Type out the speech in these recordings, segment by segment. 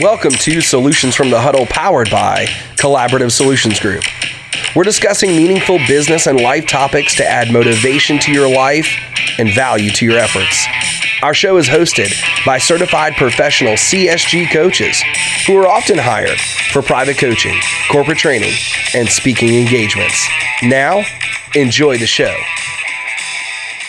Welcome to Solutions from the Huddle, powered by Collaborative Solutions Group. We're discussing meaningful business and life topics to add motivation to your life and value to your efforts. Our show is hosted by certified professional CSG coaches who are often hired for private coaching, corporate training, and speaking engagements. Now, enjoy the show.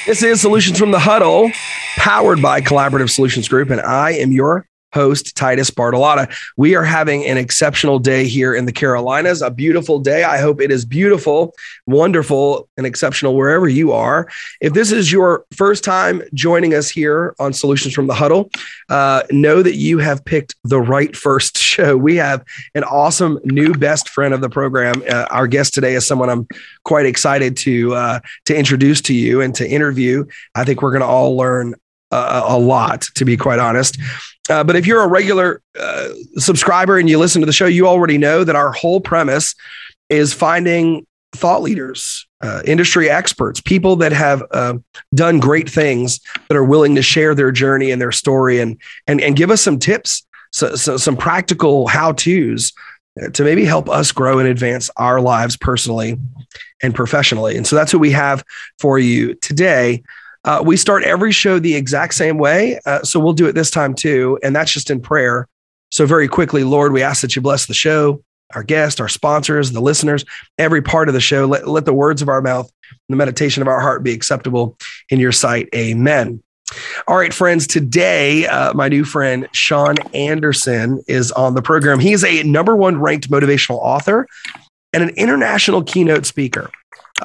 This is Solutions from the Huddle, powered by Collaborative Solutions Group, and I am your host, Titus Bartolotta. We are having an exceptional day here in the Carolinas, a beautiful day. I hope it is beautiful, wonderful, and exceptional wherever you are. If this is your first time joining us here on Solutions from the Huddle, uh, know that you have picked the right first show. We have an awesome new best friend of the program. Uh, our guest today is someone I'm quite excited to uh, to introduce to you and to interview. I think we're going to all learn a, a lot, to be quite honest. Uh, but if you're a regular uh, subscriber and you listen to the show, you already know that our whole premise is finding thought leaders, uh, industry experts, people that have uh, done great things that are willing to share their journey and their story and and and give us some tips, so, so some practical how tos to maybe help us grow and advance our lives personally and professionally. And so that's what we have for you today. Uh, we start every show the exact same way. Uh, so we'll do it this time too. And that's just in prayer. So, very quickly, Lord, we ask that you bless the show, our guests, our sponsors, the listeners, every part of the show. Let, let the words of our mouth, the meditation of our heart be acceptable in your sight. Amen. All right, friends, today, uh, my new friend Sean Anderson is on the program. He's a number one ranked motivational author and an international keynote speaker,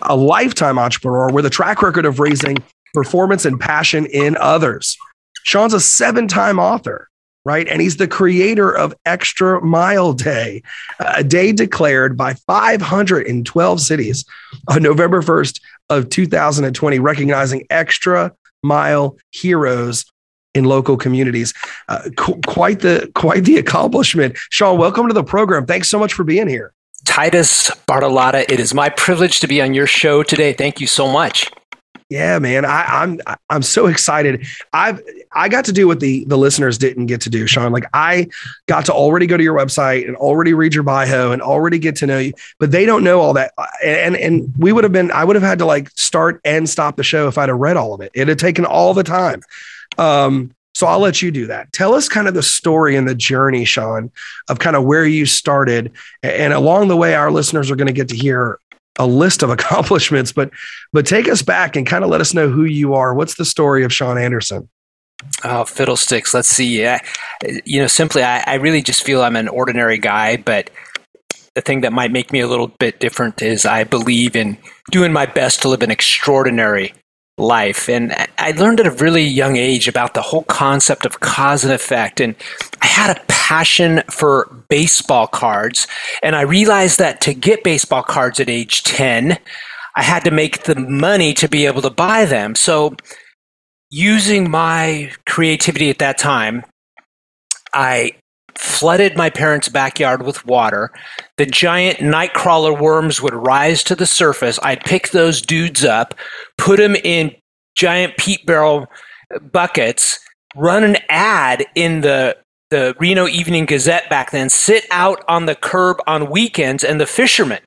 a lifetime entrepreneur with a track record of raising performance and passion in others. Sean's a seven time author, right? And he's the creator of Extra Mile Day, a day declared by 512 cities on November 1st of 2020, recognizing extra mile heroes in local communities. Uh, qu- quite the quite the accomplishment. Sean, welcome to the program. Thanks so much for being here. Titus Bartolotta, it is my privilege to be on your show today. Thank you so much. Yeah, man, I, I'm I'm so excited. I've I got to do what the the listeners didn't get to do, Sean. Like I got to already go to your website and already read your bio and already get to know you, but they don't know all that. And and we would have been I would have had to like start and stop the show if I'd have read all of it. It had taken all the time. Um, so I'll let you do that. Tell us kind of the story and the journey, Sean, of kind of where you started. And along the way, our listeners are going to get to hear a list of accomplishments, but but take us back and kind of let us know who you are. What's the story of Sean Anderson? Oh, fiddlesticks. Let's see. Yeah, you know, simply, I, I really just feel I'm an ordinary guy, but the thing that might make me a little bit different is I believe in doing my best to live an extraordinary life. And I learned at a really young age about the whole concept of cause and effect. And I had a passion for baseball cards. And I realized that to get baseball cards at age 10, I had to make the money to be able to buy them. So, using my creativity at that time, I flooded my parents' backyard with water. The giant nightcrawler worms would rise to the surface. I'd pick those dudes up, put them in giant peat barrel buckets, run an ad in the the Reno Evening Gazette back then, sit out on the curb on weekends, and the fishermen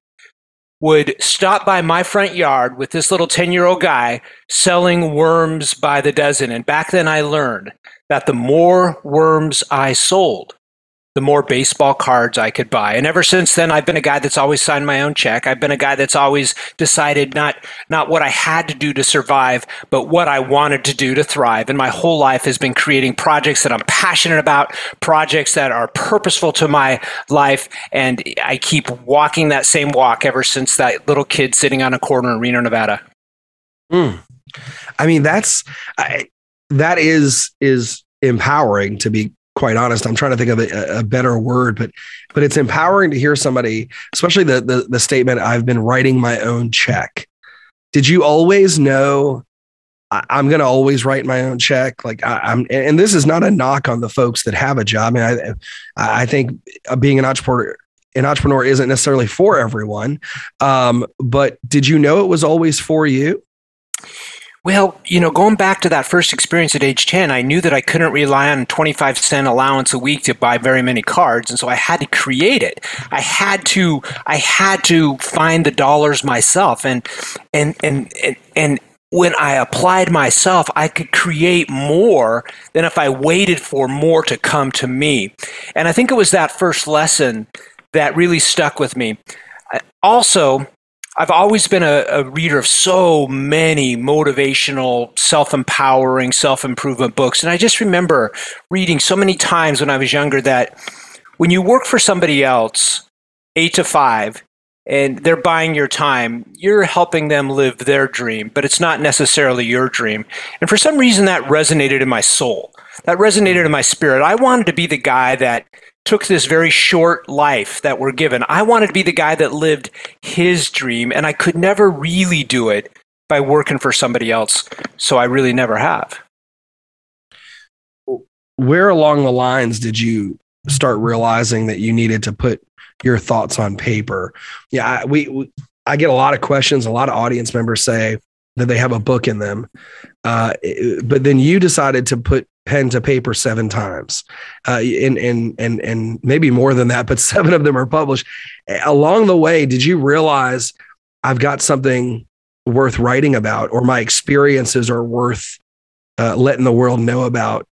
would stop by my front yard with this little 10 year old guy selling worms by the dozen. And back then I learned that the more worms I sold, the more baseball cards I could buy. And ever since then, I've been a guy that's always signed my own check. I've been a guy that's always decided not, not what I had to do to survive, but what I wanted to do to thrive. And my whole life has been creating projects that I'm passionate about, projects that are purposeful to my life. And I keep walking that same walk ever since that little kid sitting on a corner in Reno, Nevada. Mm. I mean, that's, I, that is, is empowering to be quite honest. I'm trying to think of a, a, better word, but but it's empowering to hear somebody, especially the, the the statement, "I've been writing my own check." Did you always know? I, am going to always write my own check. Like I, am and this is not a knock on the folks that have a job. I mean, I, I think being an entrepreneur an entrepreneur isn't necessarily for everyone. Um, but did you know it was always for you? Well, you know, going back to that first experience at age 10, I knew that I couldn't rely on 25 cent allowance a week to buy very many cards, and so I had to create it. I had to I had to find the dollars myself and and and and, and when I applied myself, I could create more than if I waited for more to come to me. And I think it was that first lesson that really stuck with me. Also, I've always been a, a, reader of so many motivational, self empowering, self improvement books. And I just remember reading so many times when I was younger that when you work for somebody else, eight to five, and they're buying your time, you're helping them live their dream, but it's not necessarily your dream. And for some reason, that resonated in my soul. That resonated in my spirit. I wanted to be the guy that took this very short life that we're given. I wanted to be the guy that lived his dream, and I could never really do it by working for somebody else. So I really never have. Where along the lines did you start realizing that you needed to put your thoughts on paper? Yeah, I, we, we I get a lot of questions. A lot of audience members say that they have a book in them, uh, but then you decided to put pen to paper seven times, uh, and and and and maybe more than that, but seven of them are published. Along the way, did you realize I've got something worth writing about, or my experiences are worth uh, letting the world know about,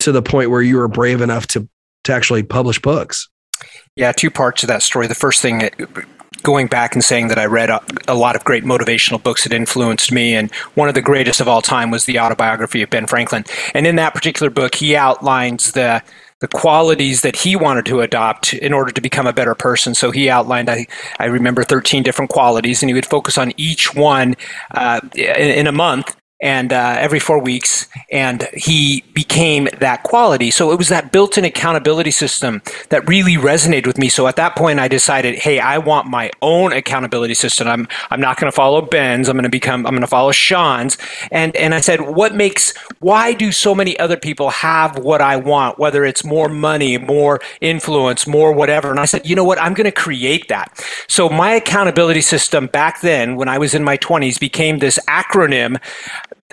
to the point where you were brave enough to to actually publish books? Yeah, two parts of that story. The first thing going back and saying that I read a, a, lot of great motivational books that influenced me, and one of the greatest of all time was the autobiography of Ben Franklin. And in that particular book, he outlines the the qualities that he wanted to adopt in order to become a better person. So he outlined, I, I remember, 13 different qualities, and he would focus on each one uh, in, in a month and uh, every four weeks, and he became that quality. So it was that built-in accountability system that really resonated with me. So at that point, I decided, hey, I want my own accountability system. I'm I'm not going to follow Ben's. I'm going to become. I'm going to follow Sean's. And and I said, what makes? Why do so many other people have what I want? Whether it's more money, more influence, more whatever. And I said, you know what? I'm going to create that. So my accountability system back then, when I was in my 20s, became this acronym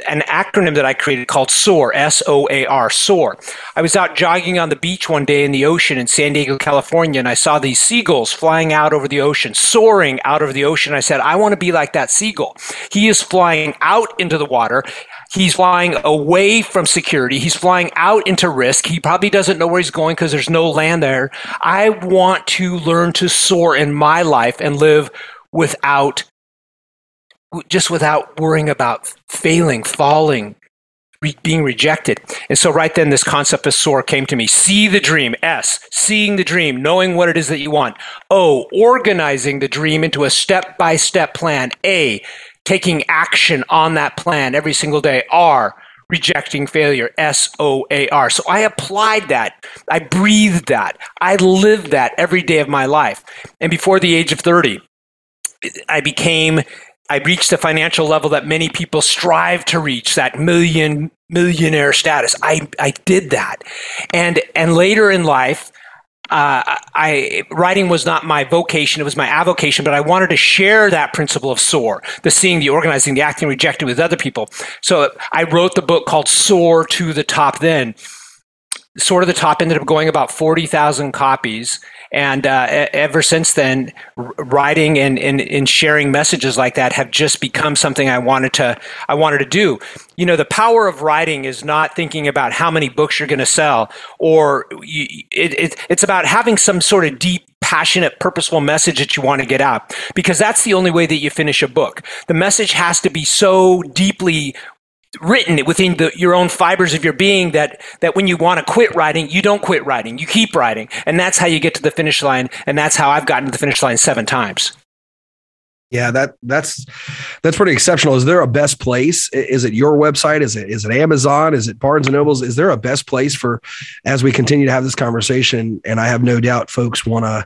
an acronym that I created called SOAR, S O A R, SOAR. I was out jogging on the beach one day in the ocean in San Diego, California, and I saw these seagulls flying out over the ocean, soaring out over the ocean. I said, I want to be like that seagull. He is flying out into the water. He's flying away from security. He's flying out into risk. He probably doesn't know where he's going because there's no land there. I want to learn to soar in my life and live without just without worrying about failing, falling, re- being rejected. And so, right then, this concept of SOAR came to me. See the dream. S, seeing the dream, knowing what it is that you want. O, organizing the dream into a step by step plan. A, taking action on that plan every single day. R, rejecting failure. S O A R. So I applied that. I breathed that. I lived that every day of my life. And before the age of 30, I became I reached the financial level that many people strive to reach, that million millionaire status. I, I did that. And and later in life, uh, I writing was not my vocation; it was my avocation. But I wanted to share that principle of SOAR, the seeing, the organizing, the acting, rejecting with other people. So I wrote the book called "Soar to the Top." Then, "Soar to the Top" ended up going about forty thousand copies, and uh, ever since then, writing and, and, and sharing messages like that have just become something I wanted to I wanted to do. You know, the power of writing is not thinking about how many books you're going to sell, or you, it, it, it's about having some sort of deep passionate, purposeful message that you want to get out because that's the only way that you finish a book. The message has to be so deeply written within the, your own fibers of your being that that when you want to quit writing, you don't quit writing. You keep writing, and that's how you get to the finish line. And that's how I've gotten to the finish line seven times. Yeah, that that's that's pretty exceptional. Is there a best place? Is it your website? Is it is it Amazon? Is it Barnes and Nobles? Is there a best place for as we continue to have this conversation? And I have no doubt folks want to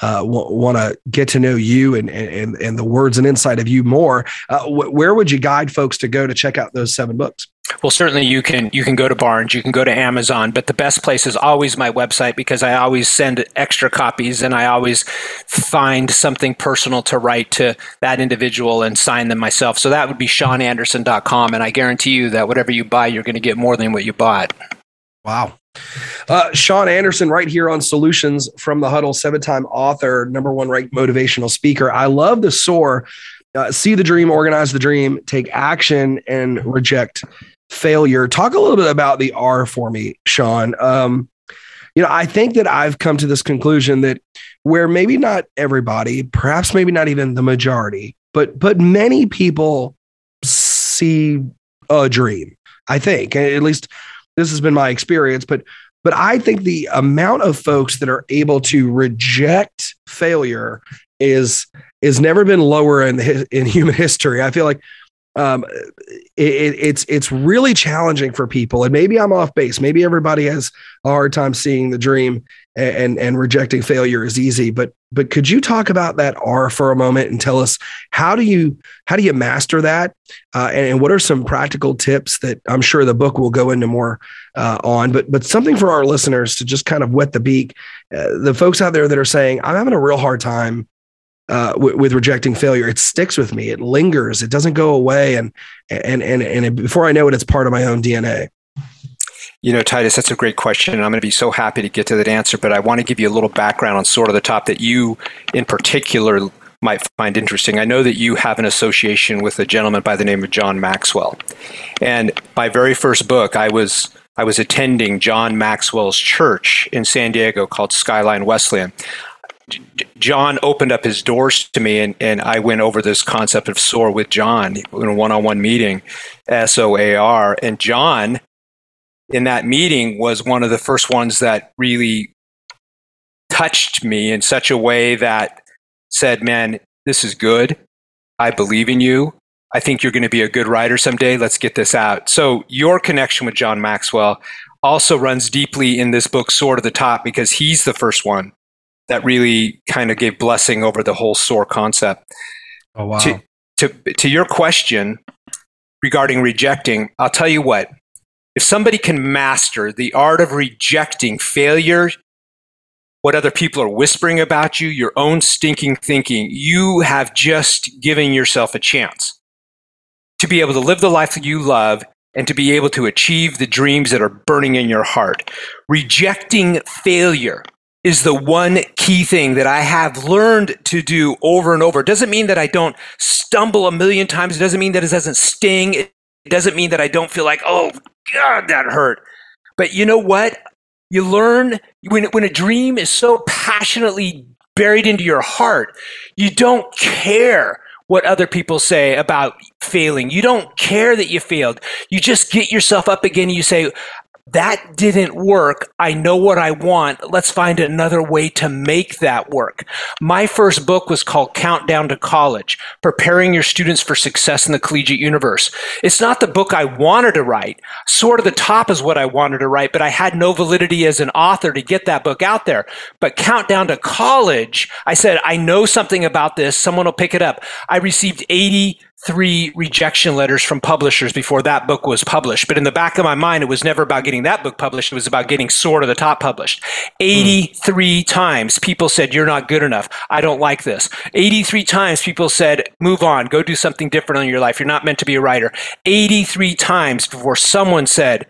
uh, w- want to get to know you and, and and the words and insight of you more, uh, wh- where would you guide folks to go to check out those seven books? Well, certainly you can you can go to Barnes, you can go to Amazon, but the best place is always my website because I always send extra copies and I always find something personal to write to that individual and sign them myself. So that would be seananderson.com and I guarantee you that whatever you buy, you're going to get more than what you bought. Wow. Uh, Sean Anderson, right here on Solutions from the Huddle, seven time author, number one ranked motivational speaker. I love the SOAR. Uh, see the dream, organize the dream, take action, and reject failure. Talk a little bit about the R for me, Sean. Um, you know, I think that I've come to this conclusion that where maybe not everybody, perhaps maybe not even the majority, but but many people see a dream. I think, at least this has been my experience, but but I think the amount of folks that are able to reject failure is is never been lower in in human history. I feel like um, it, it's it's really challenging for people. And maybe I'm off base. Maybe everybody has a hard time seeing the dream, and, and rejecting failure is easy. But but could you talk about that R for a moment and tell us how do you how do you master that, uh, and, and, what are some practical tips that I'm sure the book will go into more uh, on. But but something for our listeners to just kind of wet the beak. Uh, the folks out there that are saying I'm having a real hard time uh, w- with rejecting failure. It sticks with me. It lingers. It doesn't go away. And and and and it, before I know it, it's part of my own DNA. You know, Titus, that's a great question, and I'm going to be so happy to get to that answer. But I want to give you a little background on Soar to the Top that you, in particular, might find interesting. I know that you have an association with a gentleman by the name of John Maxwell, and my very first book, I was I was attending John Maxwell's church in San Diego called Skyline Wesleyan. John opened up his doors to me, and, and I went over this concept of SOAR with John in a one on one meeting, S O A R. And John, in that meeting, was one of the first ones that really touched me in such a way that said, Man, this is good. I believe in you. I think you're going to be a good writer someday. Let's get this out. So, your connection with John Maxwell also runs deeply in this book, SOAR to the Top, because he's the first one that really kind of gave blessing over the whole SOAR concept. Oh wow! To, to to your question regarding rejecting, I'll tell you what. If somebody can master the art of rejecting failure, what other people are whispering about you, your own stinking thinking, you have just given yourself a chance to be able to live the life that you love and to be able to achieve the dreams that are burning in your heart. Rejecting failure is the one key thing that I have learned to do over and over. It doesn't mean that I don't stumble a million times. It doesn't mean that it doesn't sting. It doesn't mean that I don't feel like, oh, God, that hurt. But you know what? You learn when, when a dream is so passionately buried into your heart, you don't care what other people say about failing. You don't care that you failed. You just get yourself up again and you say, that didn't work. I know what I want. Let's find another way to make that work. My first book was called Countdown to College, Preparing Your Students for Success in the Collegiate Universe. It's not the book I wanted to write. Soar to the Top is what I wanted to write, but I had no validity as an author to get that book out there. But Countdown to College, I said, I know something about this. Someone will pick it up. I received 80 three rejection letters from publishers before that book was published. But in the back of my mind, it was never about getting that book published. It was about getting SOAR to the Top published. 83 mm. times people said, You're not good enough. I don't like this. 83 times people said, Move on, go do something different in your life. You're not meant to be a writer. 83 times before someone said,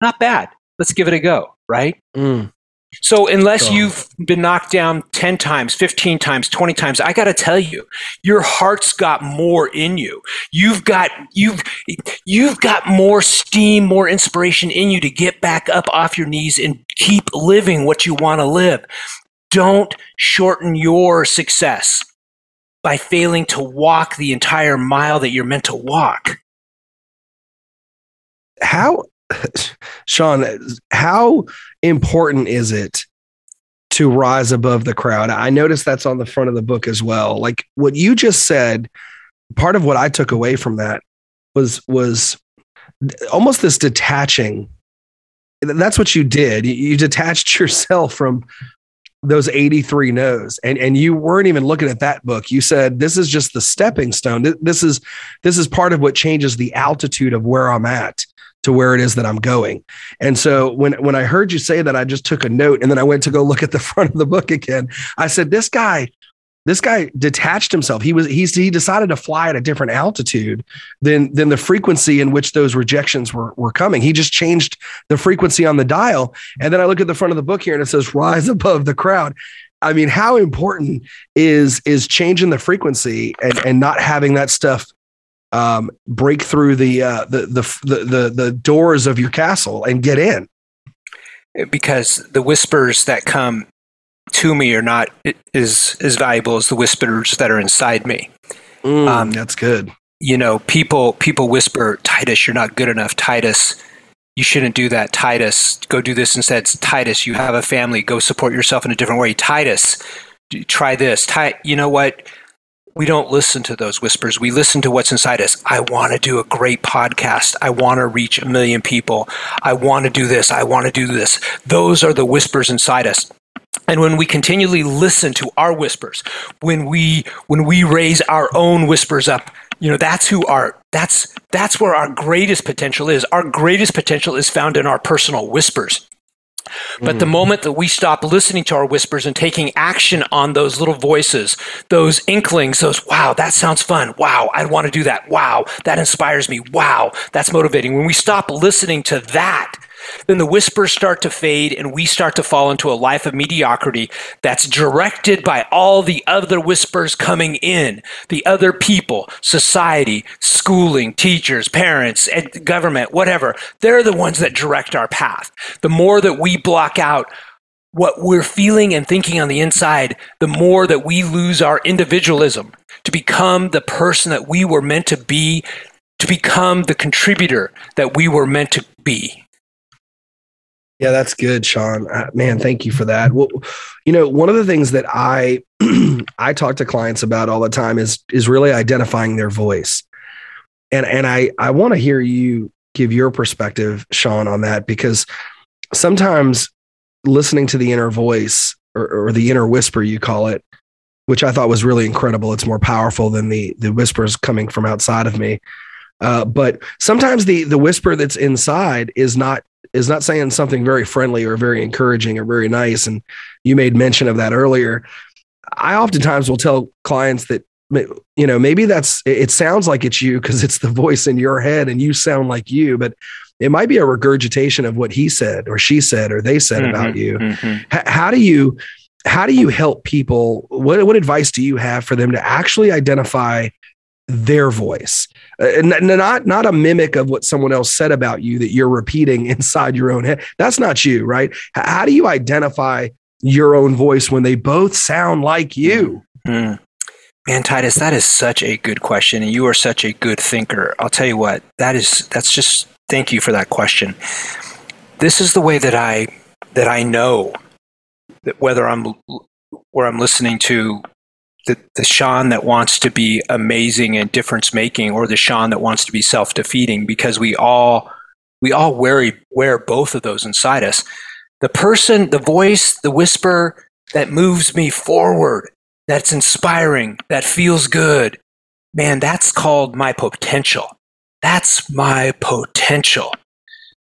Not bad. Let's give it a go, right? Mm. So unless so. you've been knocked down 10 times, 15 times, 20 times, I got to tell you, your heart's got more in you. You've got you've you've got more steam, more inspiration in you to get back up off your knees and keep living what you want to live. Don't shorten your success by failing to walk the entire mile that you're meant to walk. How Sean, how important is it to rise above the crowd? I noticed that's on the front of the book as well. Like what you just said, part of what I took away from that was was almost this detaching. That's what you did. You detached yourself from those 83 no's and and you weren't even looking at that book you said this is just the stepping stone this is this is part of what changes the altitude of where i'm at to where it is that i'm going and so when when i heard you say that i just took a note and then i went to go look at the front of the book again i said this guy this guy detached himself. He was he's he decided to fly at a different altitude than than the frequency in which those rejections were were coming. He just changed the frequency on the dial. And then I look at the front of the book here and it says rise above the crowd. I mean, how important is is changing the frequency and and not having that stuff um, break through the, uh, the, the the the the doors of your castle and get in? Because the whispers that come to me are not as as valuable as the whispers that are inside me. Mm, um, that's good. You know, people people whisper, Titus, you're not good enough. Titus, you shouldn't do that. Titus, go do this instead. Titus, you have a family. Go support yourself in a different way. Titus, try this. Ti- you know what? We don't listen to those whispers. We listen to what's inside us. I want to do a great podcast. I want to reach a million people. I want to do this. I want to do this. Those are the whispers inside us and when we continually listen to our whispers when we when we raise our own whispers up you know that's who our that's that's where our greatest potential is our greatest potential is found in our personal whispers but the mm. moment that we stop listening to our whispers and taking action on those little voices, those inklings, those, wow, that sounds fun. Wow, I want to do that. Wow, that inspires me. Wow, that's motivating. When we stop listening to that, then the whispers start to fade and we start to fall into a life of mediocrity that's directed by all the other whispers coming in the other people, society, schooling, teachers, parents, ed- government, whatever. They're the ones that direct our path. The more that we block out what we're feeling and thinking on the inside, the more that we lose our individualism to become the person that we were meant to be, to become the contributor that we were meant to be. Yeah, that's good, Sean. Uh, man, thank you for that. Well, you know, one of the things that I I talk to clients about all the time is is really identifying their voice. And and I I want to hear you give your perspective, Sean, on that because sometimes listening to the inner voice or, or the inner whisper, you call it, which I thought was really incredible. It's more powerful than the the whispers coming from outside of me. Uh, but sometimes the the whisper that's inside is not is not saying something very friendly or very encouraging or very nice. And you made mention of that earlier. I oftentimes will tell clients that you know maybe that's it sounds like it's you because it's the voice in your head and you sound like you but it might be a regurgitation of what he said or she said or they said mm-hmm, about you mm-hmm. H- how do you how do you help people what, what advice do you have for them to actually identify their voice uh, not not a mimic of what someone else said about you that you're repeating inside your own head. That's not you right? How do you identify your own voice when they both sound like you? Mm-hmm. man titus that is such a good question and you are such a good thinker. I'll tell you what that is that's just thank you for that question. This is the way that i that i know that whether i'm where i'm listening to the, the Sean that wants to be amazing and difference making or the Sean that wants to be self defeating because we all we all wear wear both of those inside us. The person, the voice, the whisper that moves me forward, that's inspiring, that feels good. Man, that's called my potential. That's my potential.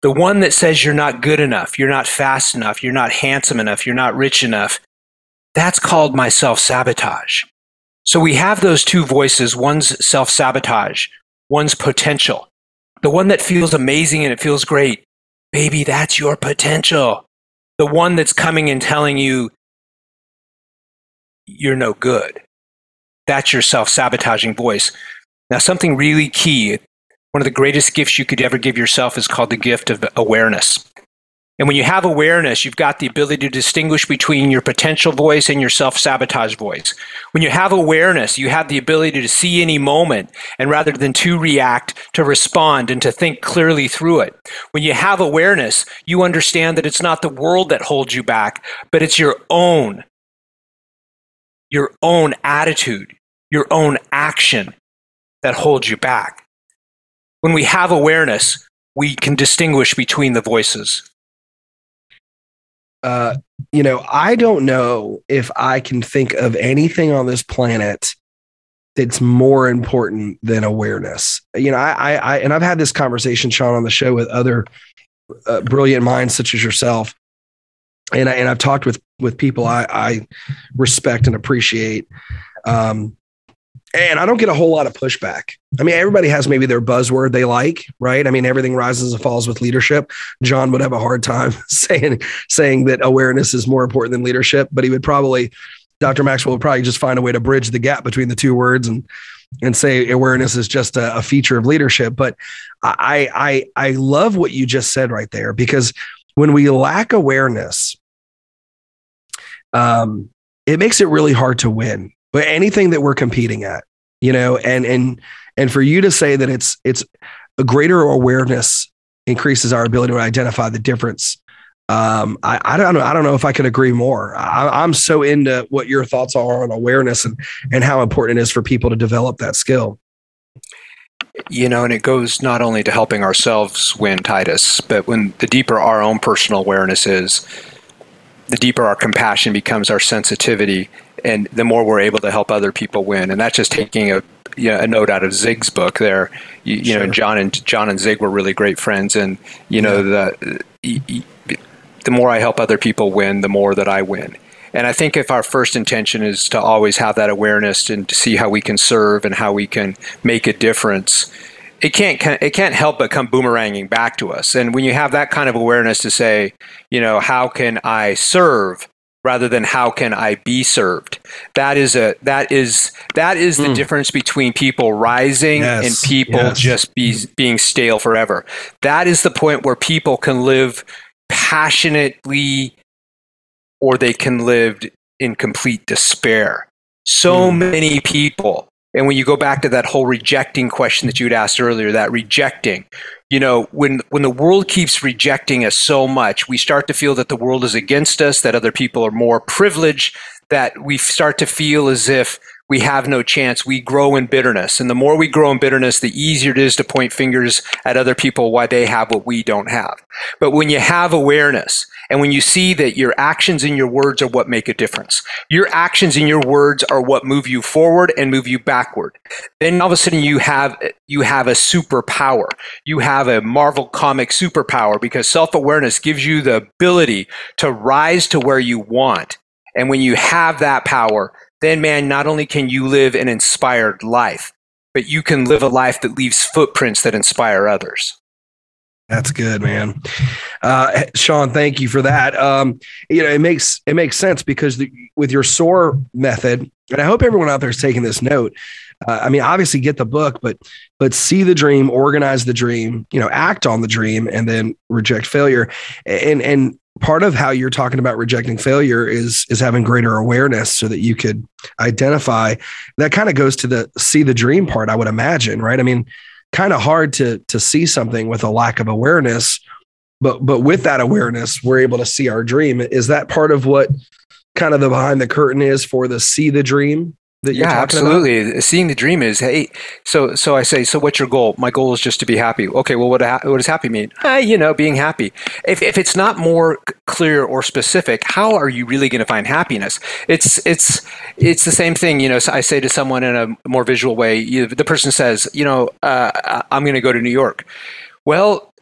The one that says you're not good enough, you're not fast enough, you're not handsome enough, you're not rich enough, that's called my self sabotage. So we have those two voices one's self sabotage, one's potential. The one that feels amazing and it feels great, baby, that's your potential. The one that's coming and telling you you're no good. That's your self sabotaging voice. Now, something really key, one of the greatest gifts you could ever give yourself is called the gift of awareness. And when you have awareness, you've got the ability to distinguish between your potential voice and your self sabotage voice. When you have awareness, you have the ability to see any moment and rather than to react, to respond and to think clearly through it. When you have awareness, you understand that it's not the world that holds you back, but it's your own, your own attitude, your own action that holds you back. When we have awareness, we can distinguish between the voices. Uh, you know, I don't know if I can think of anything on this planet that's more important than awareness. You know, I, I, I and I've had this conversation, Sean, on the show with other uh, brilliant minds such as yourself, and I, and I've talked with with people I, I respect and appreciate. Um, and I don't get a whole lot of pushback. I mean, everybody has maybe their buzzword they like, right? I mean, everything rises and falls with leadership. John would have a hard time saying saying that awareness is more important than leadership, but he would probably Dr. Maxwell would probably just find a way to bridge the gap between the two words and and say awareness is just a, a feature of leadership. But I I I love what you just said right there because when we lack awareness, um, it makes it really hard to win but anything that we're competing at, you know, and and and for you to say that it's it's a greater awareness increases our ability to identify the difference. Um, I, I don't know. I don't know if I could agree more. I, I'm so into what your thoughts are on awareness and and how important it is for people to develop that skill. You know, and it goes not only to helping ourselves win Titus, but when the deeper our own personal awareness is, the deeper our compassion becomes our sensitivity and the more we're able to help other people win. And that's just taking a you know, a note out of Zig's book there. You, you sure. know, John and John and Zig were really great friends, and you know the the more I help other people win, the more that I win. And I think if our first intention is to always have that awareness and to see how we can serve and how we can make a difference, it can't it can't help but come boomeranging back to us. And when you have that kind of awareness to say, you know, how can I serve? Rather than how can I be served. That is a that is that is the mm. difference between people rising yes, and people yes. just be, being stale forever. That is the point where people can live passionately or they can live in complete despair. So mm. many people and when you go back to that whole rejecting question that you had asked earlier, that rejecting, you know, when when the world keeps rejecting us so much, we start to feel that the world is against us, that other people are more privileged, that we start to feel as if we have no chance. We grow in bitterness. And the more we grow in bitterness, the easier it is to point fingers at other people why they have what we don't have. But when you have awareness and when you see that your actions and your words are what make a difference, your actions and your words are what move you forward and move you backward, then all of a sudden you have, you have a superpower. You have a Marvel comic superpower because self awareness gives you the ability to rise to where you want. And when you have that power, then man, not only can you live an inspired life, but you can live a life that leaves footprints that inspire others. That's good, man. Uh, Sean, thank you for that. Um, you know, it makes it makes sense because the, with your SOAR method, and I hope everyone out there is taking this note. Uh, I mean, obviously, get the book, but but see the dream, organize the dream, you know, act on the dream, and then reject failure. And and part of how you're talking about rejecting failure is is having greater awareness so that you could identify that kind of goes to the see the dream part i would imagine right i mean kind of hard to to see something with a lack of awareness. But but with that awareness we're able to see our dream. Is that part of what kind of the behind the curtain is for the see the dream that yeah, absolutely. About? Seeing the dream is hey. So so I say, so what's your goal? My goal is just to be happy. Okay, well, what ha- what does happy mean? Uh, you know, being happy. If if it's not more clear or specific, how are you really going to find happiness? It's it's it's the same thing. You know, I say to someone in a more visual way. You, the person says, you know, uh, I'm going to go to New York. Well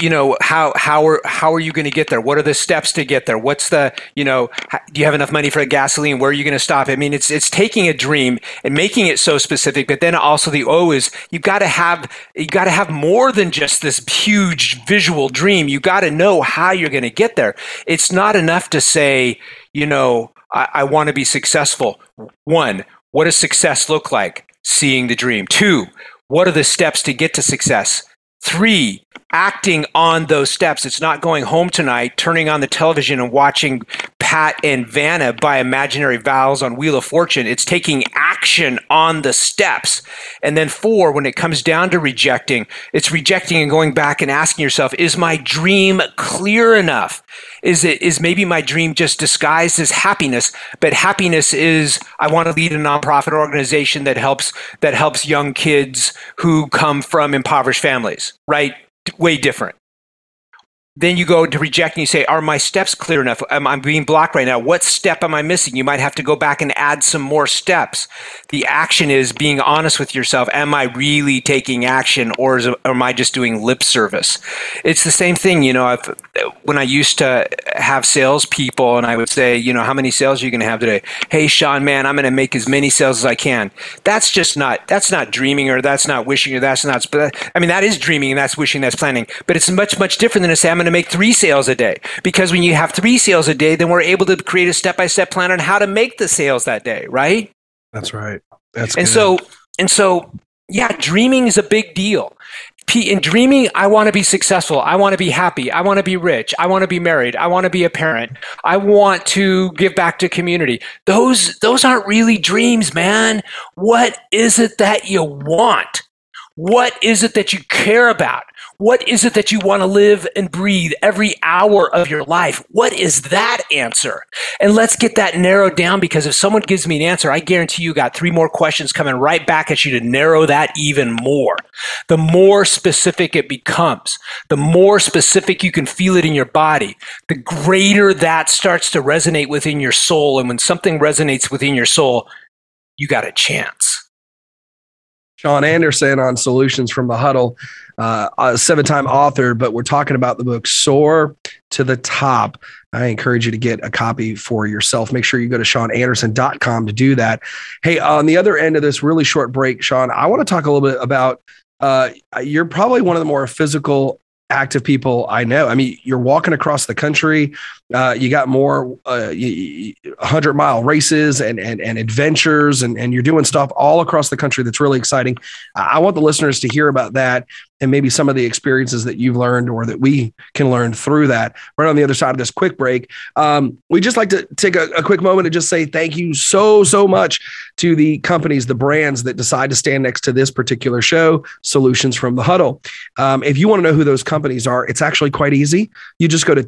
you know how how are how are you going to get there? What are the steps to get there? What's the you know do you have enough money for the gasoline? Where are you going to stop i mean it's it's taking a dream and making it so specific but then also the o is you've got to have you got to have more than just this huge visual dream. You got to know how you're going to get there. It's not enough to say you know I, I want to be successful. One what does success look like? Seeing the dream. Two what are the steps to get to success Three, acting on those steps. It's not going home tonight, turning on the television and watching Pat and Vanna buy imaginary vowels on Wheel of Fortune. It's taking action on the steps. And then four, when it comes down to rejecting, it's rejecting and going back and asking yourself, is my dream clear enough? Is it is maybe my dream just disguised as happiness, but happiness is I want to lead a nonprofit organization that helps that helps young kids who come from impoverished families, right? Way different then you go to reject and you say, Are my steps clear enough? Am I being blocked right now? What step am I missing? You might have to go back and add some more steps. The action is being honest with yourself. Am I really taking action or, is, or am I just doing lip service? It's the same thing. You know, I've, when I used to have salespeople and I would say, You know, how many sales are you going to have today? Hey, Sean, man, I'm going to make as many sales as I can. That's just not, that's not dreaming or that's not wishing or that's not, I mean, that is dreaming and that's wishing, that's planning, but it's much, much different than I'm going to make three sales a day. Because when you have three sales a day, then we're able to create a step by step plan on how to make the sales that day, right? That's right. That's and good. so and so yeah, dreaming is a big deal. In dreaming, I want to be successful. I want to be happy. I want to be rich. I want to be married. I want to be a parent. I want to give back to community. Those those aren't really dreams, man. What is it that you want? What is it that you care about? What is it that you want to live and breathe every hour of your life? What is that answer? And let's get that narrowed down because if someone gives me an answer, I guarantee you got three more questions coming right back at you to narrow that even more. The more specific it becomes, the more specific you can feel it in your body, the greater that starts to resonate within your soul. And when something resonates within your soul, you got a chance. Sean Anderson on Solutions from the Huddle uh, a seven time author, but we're talking about the book Soar to the Top. I encourage you to get a copy for yourself. Make sure you go to SeanAnderson.com to do that. Hey, on the other end of this really short break, Sean, I want to talk a little bit about uh, you're probably one of the more physical active people I know. I mean, you're walking across the country. Uh, you got more uh, hundred mile races and, and and adventures, and and you're doing stuff all across the country that's really exciting. I want the listeners to hear about that and maybe some of the experiences that you've learned or that we can learn through that. Right on the other side of this quick break, um, we just like to take a, a quick moment and just say thank you so so much to the companies, the brands that decide to stand next to this particular show, Solutions from the Huddle. Um, if you want to know who those companies are, it's actually quite easy. You just go to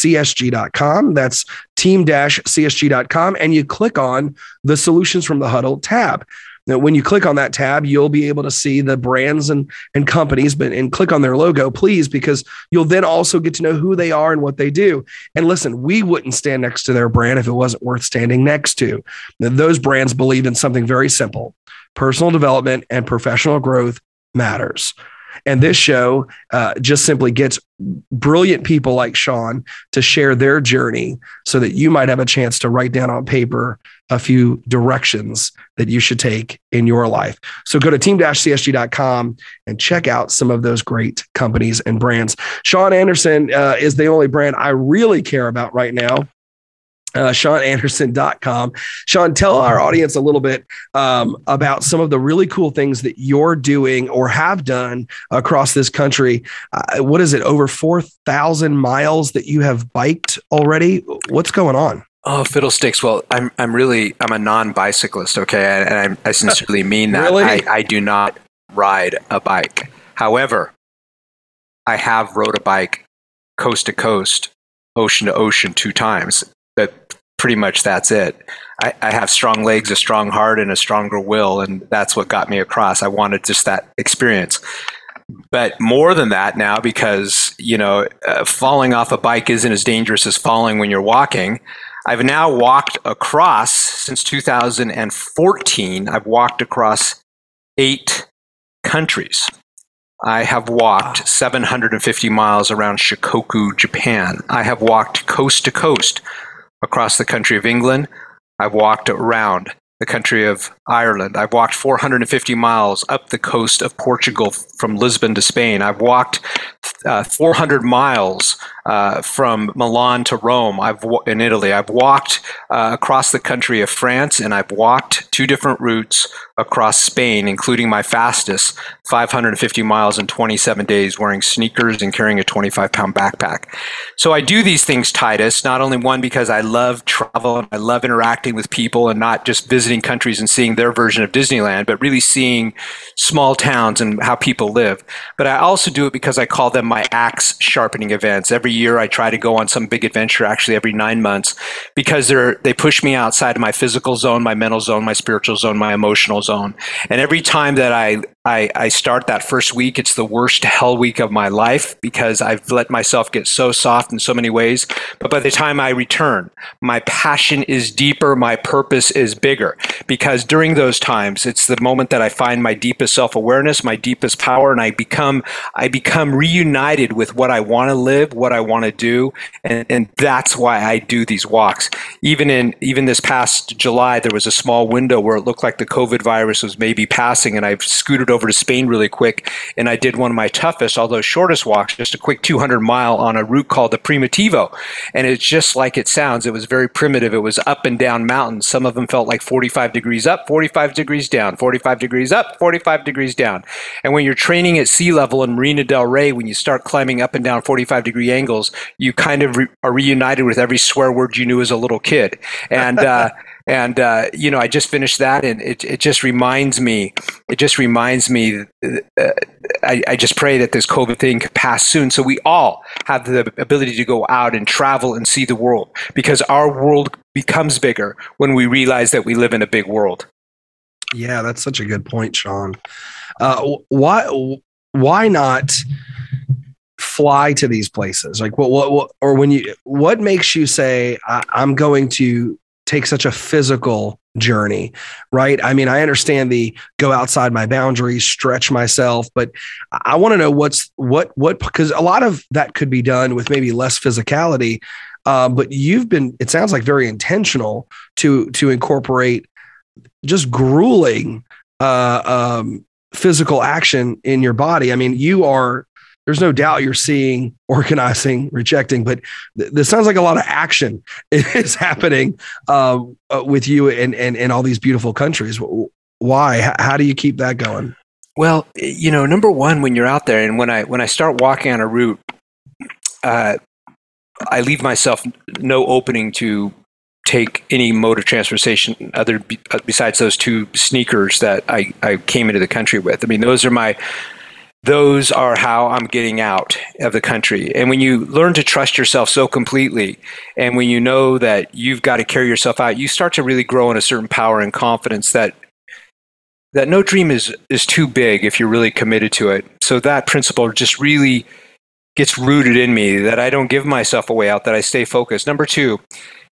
team-csg.com. That's team-csg.com, and you click on the Solutions from the Huddle tab. Now, when you click on that tab, you'll be able to see the brands and, and companies, but and click on their logo, please, because you'll then also get to know who they are and what they do. And listen, we wouldn't stand next to their brand if it wasn't worth standing next to. Now, those brands believe in something very simple personal development and professional growth matters. And this show uh, just simply gets brilliant people like Sean to share their journey so that you might have a chance to write down on paper a few directions that you should take in your life. So go to team-csg.com and check out some of those great companies and brands. Sean Anderson uh, is the only brand I really care about right now uh, SeanAnderson.com. Sean, tell our audience a little bit um, about some of the really cool things that you're doing or have done across this country. Uh, what is it, over 4,000 miles that you have biked already? What's going on? Oh, fiddlesticks. Well, I'm, I'm really, I'm a non-bicyclist. Okay. And I, I sincerely mean that. really? I, I do not ride a bike. However, I have rode a bike coast to coast, ocean to ocean two times that pretty much that's it. I, I, have strong legs, a strong heart, and a stronger will, and that's what got me across. I wanted just that experience. But more than that now, because you know, uh, falling off a bike isn't as dangerous as falling when you're walking. I've now walked across since 2014. I've walked across eight countries. I have walked 750 miles around Shikoku, Japan. I have walked coast to coast across the country of England. I've walked around the country of Ireland. I've walked 450 miles up the coast of Portugal from Lisbon to Spain. I've walked uh, 400 miles uh, from Milan to Rome. I've in Italy. I've walked uh, across the country of France, and I've walked two different routes across Spain, including my fastest, 550 miles in 27 days, wearing sneakers and carrying a 25 pound backpack. So I do these things, Titus. Not only one because I love travel and I love interacting with people, and not just visiting countries and seeing their version of Disneyland, but really seeing small towns and how people live. But I also do it because I call them my axe sharpening events. Every year I try to go on some big adventure, actually every nine months, because they're they push me outside of my physical zone, my mental zone, my spiritual zone, my emotional zone. And every time that I I, I start that first week. It's the worst hell week of my life because I've let myself get so soft in so many ways. But by the time I return, my passion is deeper, my purpose is bigger. Because during those times, it's the moment that I find my deepest self awareness, my deepest power, and I become I become reunited with what I want to live, what I want to do, and, and that's why I do these walks. Even in even this past July, there was a small window where it looked like the COVID virus was maybe passing, and I've scooted over to Spain really quick, and I did one of my toughest, although shortest walks, just a quick 200 mile on a route called the Primitivo, and it's just like it sounds. It was very primitive. It was up and down mountains. Some of them felt like 45 degrees up, 45 degrees down, 45 degrees up, 45 degrees down. And when you're training at sea level in Marina del Rey, when you start climbing up and down 45 degree angles, you kind of re- are reunited with every swear word you knew as a little kid. And uh, and uh, you know, I just finished that, and it it just reminds me. It just reminds me. Uh, I, I just pray that this COVID thing could pass soon, so we all have the ability to go out and travel and see the world, because our world becomes bigger when we realize that we live in a big world. Yeah, that's such a good point, Shawn. Uh, why why not fly to these places? Like what, what, what or when you what makes you say I, I'm going to take such a physical journey, right? I mean, I understand the go outside my boundaries, stretch myself, but I want to know what's what what because a lot of that could be done with maybe less physicality. Uh, but you've been it sounds like very intentional to to incorporate just grueling uh, um, physical action in your body. I mean, you are there's no doubt you're seeing organizing, rejecting, but th- this sounds like a lot of action is happening uh, uh, with you and, and, and all these beautiful countries. Why? How do you keep that going? Well, you know, number one, when you're out there and when I, when I start walking on a route, uh, I leave myself no opening to take any mode of transportation other uh, besides those two sneakers that I, I came into the country with. I mean, those are my those are how I'm getting out of the country. And when you learn to trust yourself so completely, and when you know that you've got to carry yourself out, you start to really grow in a certain power and confidence that that no dream is is too big if you're really committed to it. So that principle just really gets rooted in me that I don't give myself away out, that I stay focused. Number two,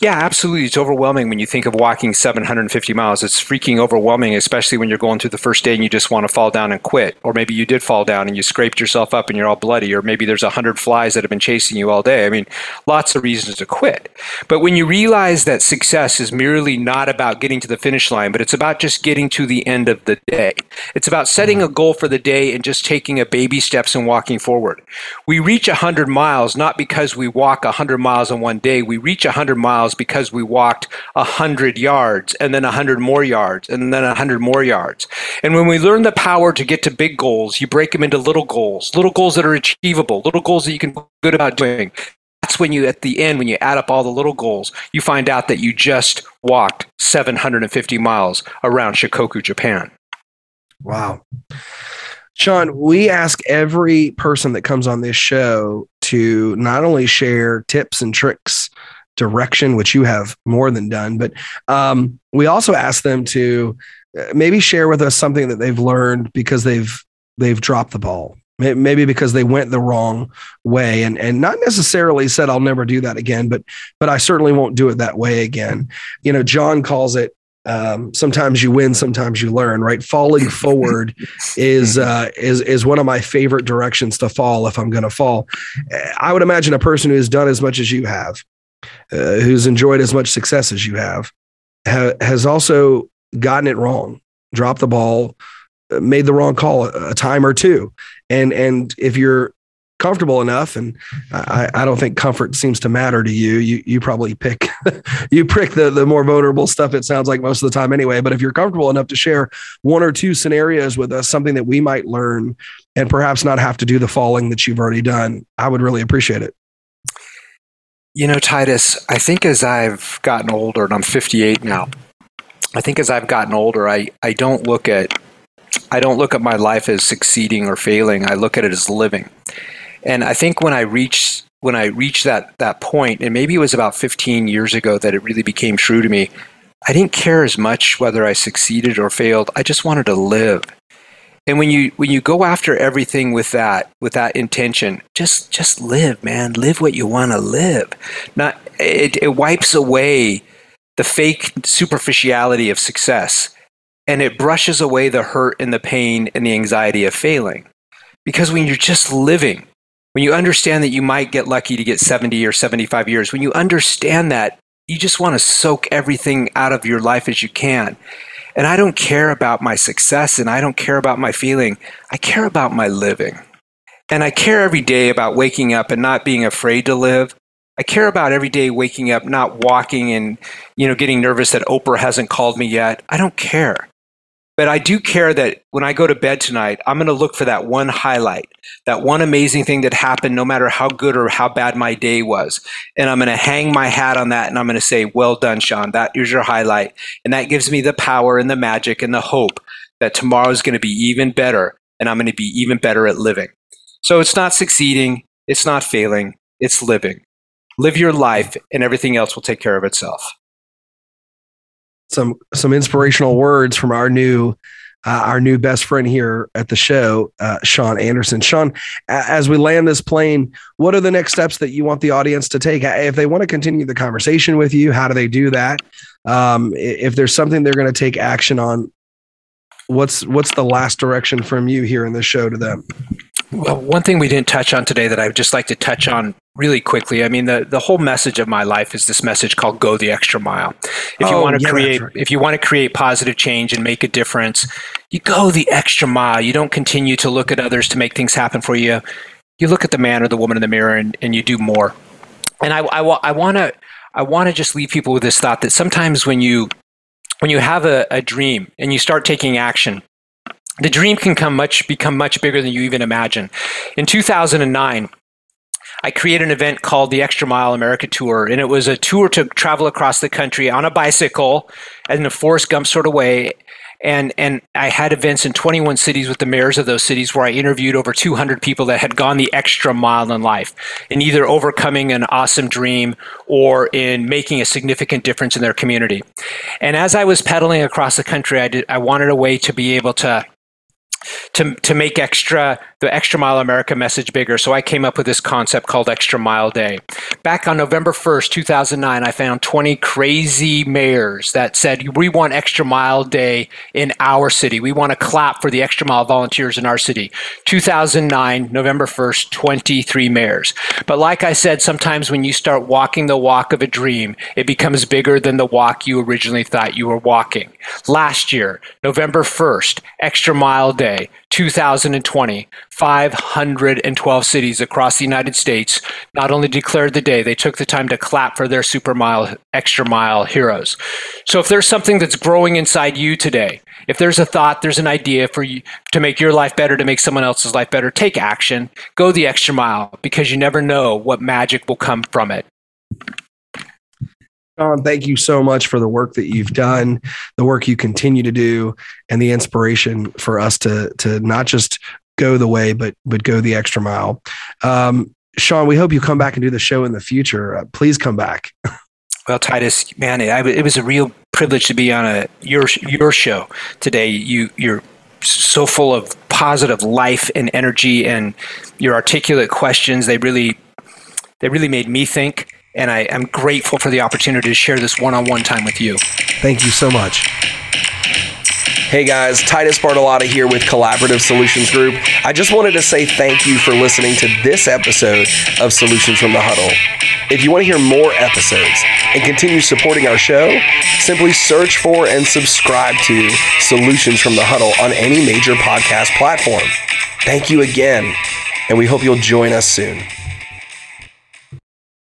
yeah, absolutely. It's overwhelming when you think of walking 750 miles. It's freaking overwhelming, especially when you're going through the first day and you just want to fall down and quit. Or maybe you did fall down and you scraped yourself up and you're all bloody. Or maybe there's 100 flies that have been chasing you all day. I mean, lots of reasons to quit. But when you realize that success is merely not about getting to the finish line, but it's about just getting to the end of the day, it's about setting mm-hmm. a goal for the day and just taking a baby steps and walking forward. We reach 100 miles not because we walk 100 miles in one day, we reach 100 miles miles because we walked 100 yards and then 100 more yards and then 100 more yards. And when we learn the power to get to big goals, you break them into little goals, little goals that are achievable, little goals that you can feel good about doing. That's when you, at the end, when you add up all the little goals, you find out that you just walked 750 miles around Shikoku, Japan. Wow. Shawn, we ask every person that comes on this show to not only share tips and tricks direction, which you have more than done. But um, we also ask them to uh, maybe share with us something that they've learned because they've they've dropped the ball. Maybe because they went the wrong way, and and not necessarily said I'll never do that again, but but I certainly won't do it that way again. You know, John calls it um, sometimes you win, sometimes you learn. Right, falling forward is uh, is is one of my favorite directions to fall if I'm going to fall. I would imagine a person who has done as much as you have uh, who's enjoyed as much success as you have, ha- has also gotten it wrong, dropped the ball, uh, made the wrong call a, a time or two. And and if you're comfortable enough, and I, I don't think comfort seems to matter to you. You you probably pick you pick the the more vulnerable stuff. It sounds like most of the time anyway. But if you're comfortable enough to share one or two scenarios with us, something that we might learn, and perhaps not have to do the falling that you've already done, I would really appreciate it. You know, Titus, I think as I've gotten older, and I'm 58 now, I think as I've gotten older, I, I don't look at I don't look at my life as succeeding or failing. I look at it as living. And I think when I reach when I reached that that point, and maybe it was about 15 years ago that it really became true to me, I didn't care as much whether I succeeded or failed. I just wanted to live. And when you when you go after everything with that with that intention, just just live, man. Live what you want to live. Not it, it wipes away the fake superficiality of success and it brushes away the hurt and the pain and the anxiety of failing. Because when you're just living, when you understand that you might get lucky to get 70 or 75 years, when you understand that, you just want to soak everything out of your life as you can. And I don't care about my success and I don't care about my feeling. I care about my living. And I care every day about waking up and not being afraid to live. I care about every day waking up, not walking and, you know, getting nervous that Oprah hasn't called me yet. I don't care. But I do care that when I go to bed tonight, I'm going to look for that one highlight, that one amazing thing that happened, no matter how good or how bad my day was. And I'm going to hang my hat on that and I'm going to say, Well done, Shawn. That is your highlight. And that gives me the power and the magic and the hope that tomorrow is going to be even better and I'm going to be even better at living. So it's not succeeding, it's not failing, it's living. Live your life and everything else will take care of itself some some inspirational words from our new uh, our new best friend here at the show, uh, Shawn Anderson. Shawn, as we land this plane, what are the next steps that you want the audience to take? If they want to continue the conversation with you, how do they do that? Um, if there's something they're going to take action on, what's what's the last direction from you here in the show to them? Well, one thing we didn't touch on today that I would just like to touch on really quickly. I mean, the, the whole message of my life is this message called "Go the Extra Mile." If you oh, want to yeah, create, right. if you want to create positive change and make a difference, you go the extra mile. You don't continue to look at others to make things happen for you. You look at the man or the woman in the mirror and, and you do more. And I, I, I want to I want to just leave people with this thought that sometimes when you when you have a, a dream and you start taking action, the dream can come much become much bigger than you even imagine. In 2009, I created an event called the Extra Mile America Tour, and it was a tour to travel across the country on a bicycle in a Forrest Gump sort of way. And, and I had events in 21 cities with the mayors of those cities where I interviewed over 200 people that had gone the extra mile in life in either overcoming an awesome dream or in making a significant difference in their community. And as I was pedaling across the country, I, did, I wanted a way to be able to to to make extra the extra mile America message bigger. So I came up with this concept called Extra Mile Day. Back on November 1st, 2009, I found 20 crazy mayors that said we want Extra Mile Day in our city. We want to clap for the Extra Mile volunteers in our city. 2009, November 1st, 23 mayors. But like I said, sometimes when you start walking the walk of a dream, it becomes bigger than the walk you originally thought you were walking. Last year, November 1st, Extra Mile Day Day, 2020, 512 cities across the United States not only declared the day, they took the time to clap for their super mile, extra mile heroes. So if there's something that's growing inside you today, if there's a thought, there's an idea for you to make your life better, to make someone else's life better, take action, go the extra mile because you never know what magic will come from it. Shawn, thank you so much for the work that you've done, the work you continue to do, and the inspiration for us to to not just go the way, but but go the extra mile. Um, Shawn, we hope you come back and do the show in the future. Uh, please come back. Well, Titus, man, it, it was a real privilege to be on a your your show today. You you're so full of positive life and energy, and your articulate questions. They really they really made me think and I am grateful for the opportunity to share this one on one time with you. Thank you so much. Hey guys, Titus Bartolotta here with Collaborative Solutions Group. I just wanted to say thank you for listening to this episode of Solutions from the Huddle. If you want to hear more episodes and continue supporting our show, simply search for and subscribe to Solutions from the Huddle on any major podcast platform. Thank you again, and we hope you'll join us soon.